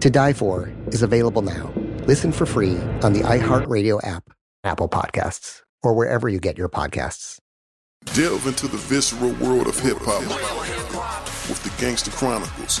To Die For is available now. Listen for free on the iHeartRadio app, Apple Podcasts, or wherever you get your podcasts. Delve into the visceral world of hip hop with the Gangster Chronicles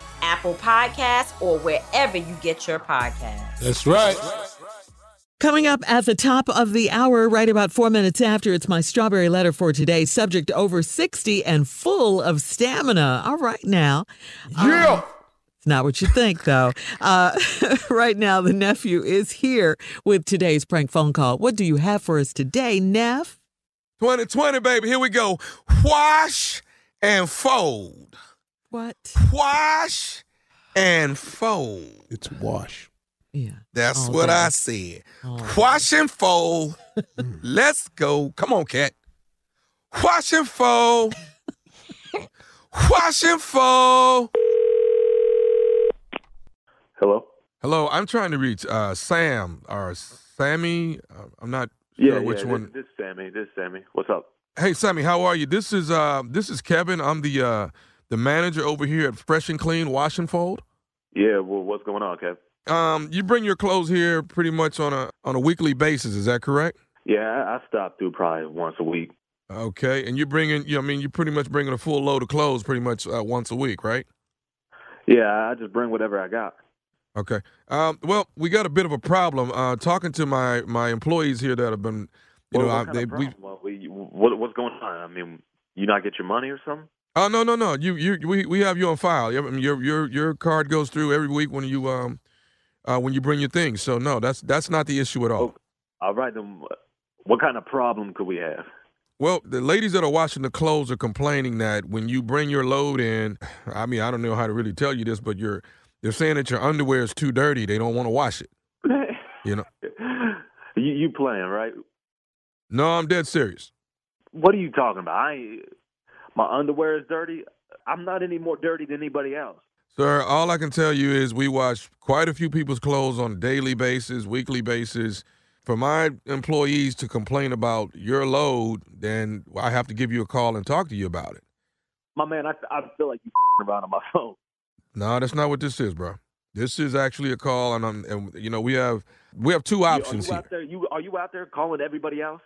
Apple Podcasts, or wherever you get your podcasts. That's right. Coming up at the top of the hour, right about four minutes after, it's my strawberry letter for today. Subject over 60 and full of stamina. All right, now. Yeah. Um, it's not what you think, though. Uh, right now, the nephew is here with today's prank phone call. What do you have for us today, Neff? 2020, baby. Here we go. Wash and fold. What? Wash and fold. It's wash. Yeah. That's All what day. I said. All Wash and fold. Let's go. Come on, cat. Wash and fold. Wash and fold. Hello. Hello, I'm trying to reach uh, Sam or Sammy. Uh, I'm not Yeah, sure which yeah. one. This, this is Sammy. This is Sammy. What's up? Hey, Sammy, how are you? This is uh, this is Kevin. I'm the uh, the manager over here at Fresh and Clean Wash and Fold. Yeah. Well, what's going on, Kev? Um, you bring your clothes here pretty much on a on a weekly basis. Is that correct? Yeah, I, I stop through probably once a week. Okay, and you're bringing. You know, I mean, you're pretty much bringing a full load of clothes pretty much uh, once a week, right? Yeah, I just bring whatever I got. Okay. Um, well, we got a bit of a problem. Uh, talking to my my employees here that have been, you Well, know, what I, they we, what, what's going on? I mean, you not get your money or something? Oh no no no! You you we, we have you on file. Your your your card goes through every week when you um uh, when you bring your things. So no, that's that's not the issue at all. All right, then. What kind of problem could we have? Well, the ladies that are washing the clothes are complaining that when you bring your load in, I mean, I don't know how to really tell you this, but you're they're saying that your underwear is too dirty. They don't want to wash it. You know? you you playing right? No, I'm dead serious. What are you talking about? I my underwear is dirty. I'm not any more dirty than anybody else. Sir, all I can tell you is we wash quite a few people's clothes on a daily basis, weekly basis. For my employees to complain about your load, then I have to give you a call and talk to you about it. My man, I I feel like you around on my phone. No, that's not what this is, bro. This is actually a call, and, I'm, and you know we have we have two options are you here. out there? You are you out there calling everybody else?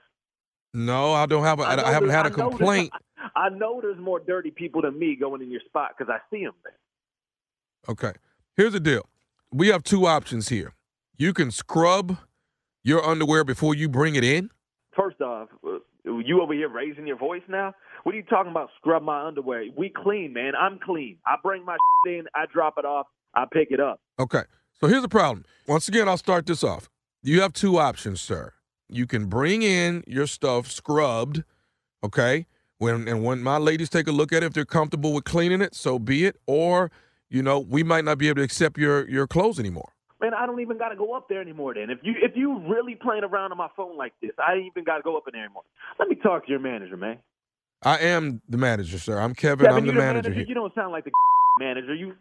No, I don't have. A, I, I haven't had a complaint. I know there's more dirty people than me going in your spot because I see them there. Okay. Here's the deal. We have two options here. You can scrub your underwear before you bring it in. First off, uh, you over here raising your voice now? What are you talking about? Scrub my underwear? We clean, man. I'm clean. I bring my in, I drop it off, I pick it up. Okay. So here's the problem. Once again, I'll start this off. You have two options, sir. You can bring in your stuff scrubbed, okay? When and when my ladies take a look at it, if they're comfortable with cleaning it, so be it. Or, you know, we might not be able to accept your your clothes anymore. Man, I don't even got to go up there anymore. Then, if you if you really playing around on my phone like this, I ain't even got to go up in there anymore. Let me talk to your manager, man. I am the manager, sir. I'm Kevin. Kevin I'm the, you manager. You don't sound like the manager. You,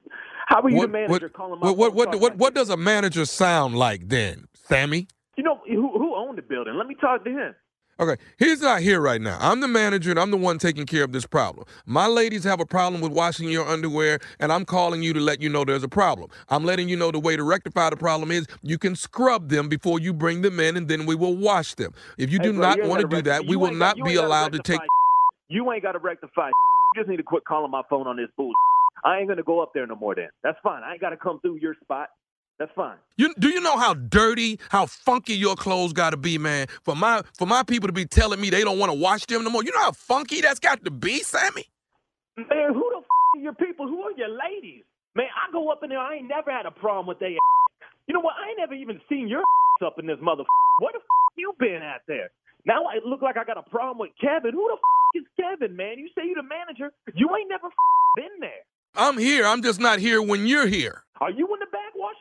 how are you What- the manager what- calling my What what what what, like what does a manager sound like then, Sammy? You know who the building? Let me talk to him. Okay, he's not here right now. I'm the manager and I'm the one taking care of this problem. My ladies have a problem with washing your underwear, and I'm calling you to let you know there's a problem. I'm letting you know the way to rectify the problem is you can scrub them before you bring them in, and then we will wash them. If you Hey, do bro, not want to do that, we will not be allowed to take. You ain't got to rectify. You just need to quit calling my phone on this bullshit. I ain't gonna go up there no more. Then that's fine. I ain't got to come through your spot. That's fine. You do you know how dirty, how funky your clothes got to be, man? For my for my people to be telling me they don't want to wash them no more. You know how funky that's got to be, Sammy. Man, who the f- are your people? Who are your ladies? Man, I go up in there. I ain't never had a problem with they. You know what? I ain't never even seen your up in this mother. Where the f- you been at there? Now I look like I got a problem with Kevin. Who the f- is Kevin, man? You say you the manager. You ain't never f- been there. I'm here. I'm just not here when you're here. Are you in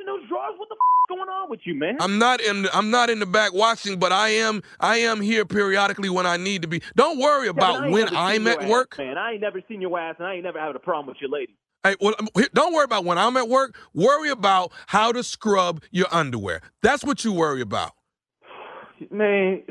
washing those drawers? What the f- going on with you, man? I'm not in. I'm not in the back watching, but I am. I am here periodically when I need to be. Don't worry about when I'm at your work. man. I ain't never seen your ass, and I ain't never had a problem with your lady. Hey, well, um, don't worry about when I'm at work. Worry about how to scrub your underwear. That's what you worry about. Man,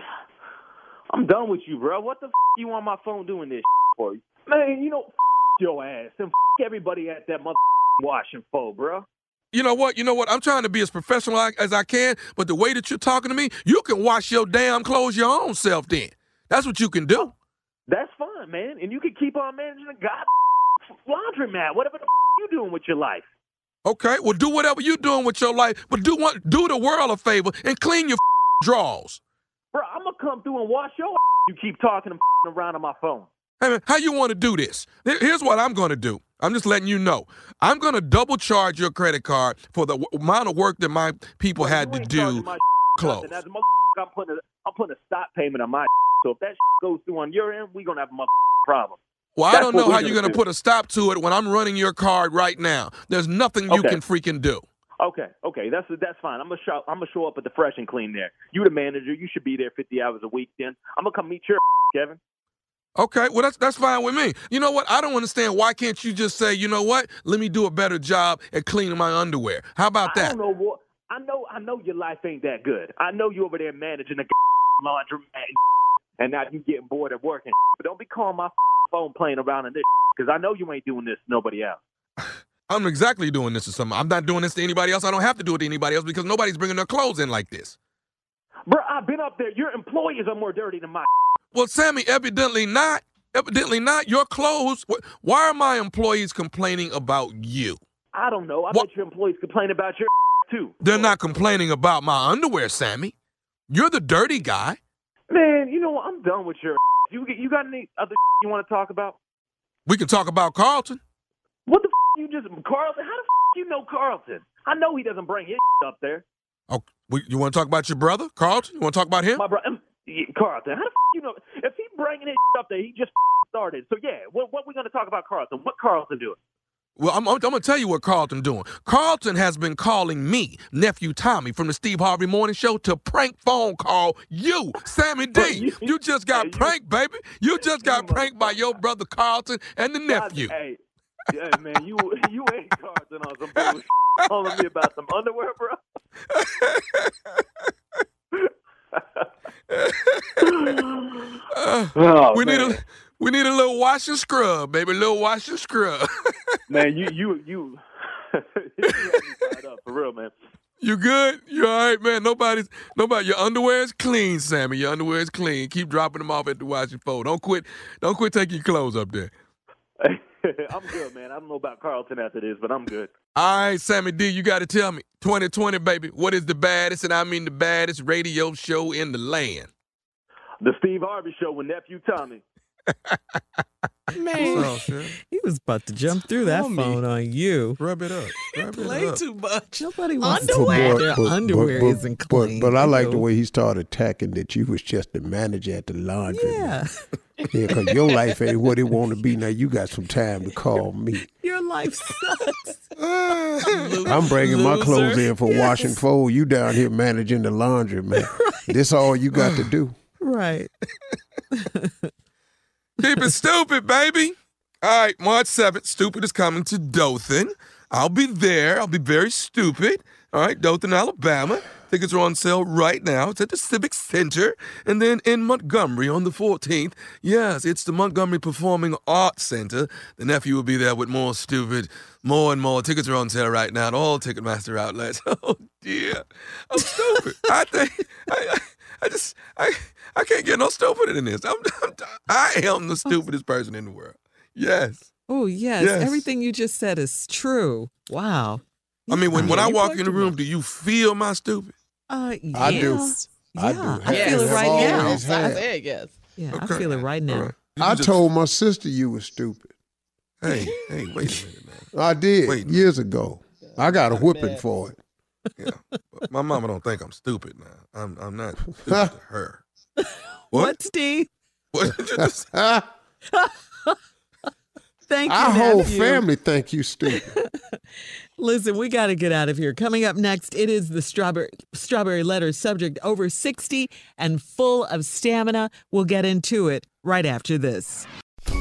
I'm done with you, bro. What the f- you on my phone doing this for? Man, you know, f- your ass and f- everybody at that mother washing for, bro. You know what? You know what? I'm trying to be as professional as I can, but the way that you're talking to me, you can wash your damn clothes your own self. Then that's what you can do. That's fine, man. And you can keep on managing the god laundromat, whatever the f- you doing with your life. Okay. Well, do whatever you're doing with your life, but do what? Do the world a favor and clean your drawers. Bro, I'm gonna come through and wash your ass. You keep talking around on my phone. Hey man, how you want to do this? Here's what I'm going to do. I'm just letting you know. I'm going to double charge your credit card for the w- amount of work that my people had to do. my As a I'm putting a, I'm putting a stop payment on my. So if that goes through on your end, we're gonna have a problem. Well, I don't know how you're gonna going to put a stop to it when I'm running your card right now. There's nothing you Okay. can freaking do. Okay, okay, that's that's fine. I'm gonna show I'm gonna show up at the fresh and clean there. You the manager, you should be there 50 hours a week. Then I'm gonna come meet your Kevin. Okay, well that's that's fine with me. You know what? I don't understand. Why can't you just say, you know what? Let me do a better job at cleaning my underwear. How about I that? don't know what. I know I know your life ain't that good. I know you over there managing the laundromat, and now you getting bored of working. But don't be calling my phone playing around in this because I know you ain't doing this to nobody else. I'm exactly doing this to someone. I'm not doing this to anybody else. I don't have to do it to anybody else because nobody's bringing their clothes in like this. Bro, I've been up there. Your employees are more dirty than my. Well, Sammy, evidently not. Evidently not. Your clothes. Why are my employees complaining about you? I don't know. I What- bet your employees complain about your too. They're not complaining about my underwear, Sammy. You're the dirty guy. Man, you know what? I'm done with your. You you got any other you want to talk about? We can talk about Carlton. What the you just Carlton? How the you know Carlton? I know he doesn't bring his up there. Oh, you want to talk about your brother, Carlton? You want to talk about him? My brother, Carlton. How the f- you know? If he bringing his up there, he just f- started. So yeah, what what we gonna talk about Carlton? What Carlton doing? Well, I'm, I'm, going to tell you what Carlton doing. Carlton has been calling me, nephew Tommy, from the Steve Harvey Morning Show to prank phone call you, Sammy D. You, just got pranked, baby. You just got pranked by your brother Carlton and the nephew. Hey, yeah, man, you you ain't Carlton on some bullshit. Calling me about some underwear, bro. Uh, Oh, we need a we need a little wash and scrub, baby. A little wash and scrub. man, you you you you had me fired up for real, man. You good? You all right, man? Nobody's nobody. Your underwear is clean, Sammy. Your underwear is clean. Keep dropping them off at the washing fold. Don't quit. Don't quit taking your clothes up there. I'm good, man. I don't know about Carlton after this, but I'm good. All right, Sammy D, you got to tell me, 2020, baby, what is the baddest, and I mean the baddest radio show in the land? The Steve Harvey Show with nephew Tommy. Man, shit. he was about to jump through that Homie. phone on you. Rub it up. Rub it Play up. too much. Nobody wants Underwear. to wear their underwear but, isn't but, clean. but I like the Ew. way he started attacking that you was just the manager at the laundry. Yeah, Yeah, because your life ain't what it want to be. Now you got some time to call me. your life sucks. I'm bringing my clothes in for wash and fold. You down here managing the laundry, man. This all you got to do. Right. Keep it stupid, baby. All right, March 7th, Stupid is coming to Dothan. I'll be there. I'll be very stupid. All right, Dothan, Alabama. Tickets are on sale right now. It's at the Civic Center. And then in Montgomery on the 14th, yes, it's the Montgomery Performing Arts Center. The nephew will be there with more stupid, more and more. Tickets are on sale right now at all Ticketmaster outlets. Oh, dear. I'm stupid. I think, I, I, I just, I, I can't get no stupider than this. I'm, I'm, I am the stupidest person in the world. Yes. Oh yes. Yes. everything you just said is true. Wow. I mean, when, when I walk in the room, do you feel my stupid? Uh, yeah. I do. I Yeah, do. I Yes. feel it Have right now. always I had. said yes. Yeah, I feel it right now. All right. You I just- told my sister you were stupid. Hey, hey, wait a minute now. I did Wait. years ago. I got a whipping for it. Yeah. My mama don't think I'm stupid now. I'm I'm not stupid to her. What, Steve? What did you just Thank you. Our whole nephew. family think you stupid. Listen, we got to get out of here. Coming up next, it is the strawberry strawberry letter subject over 60 and full of stamina. We'll get into it right after this.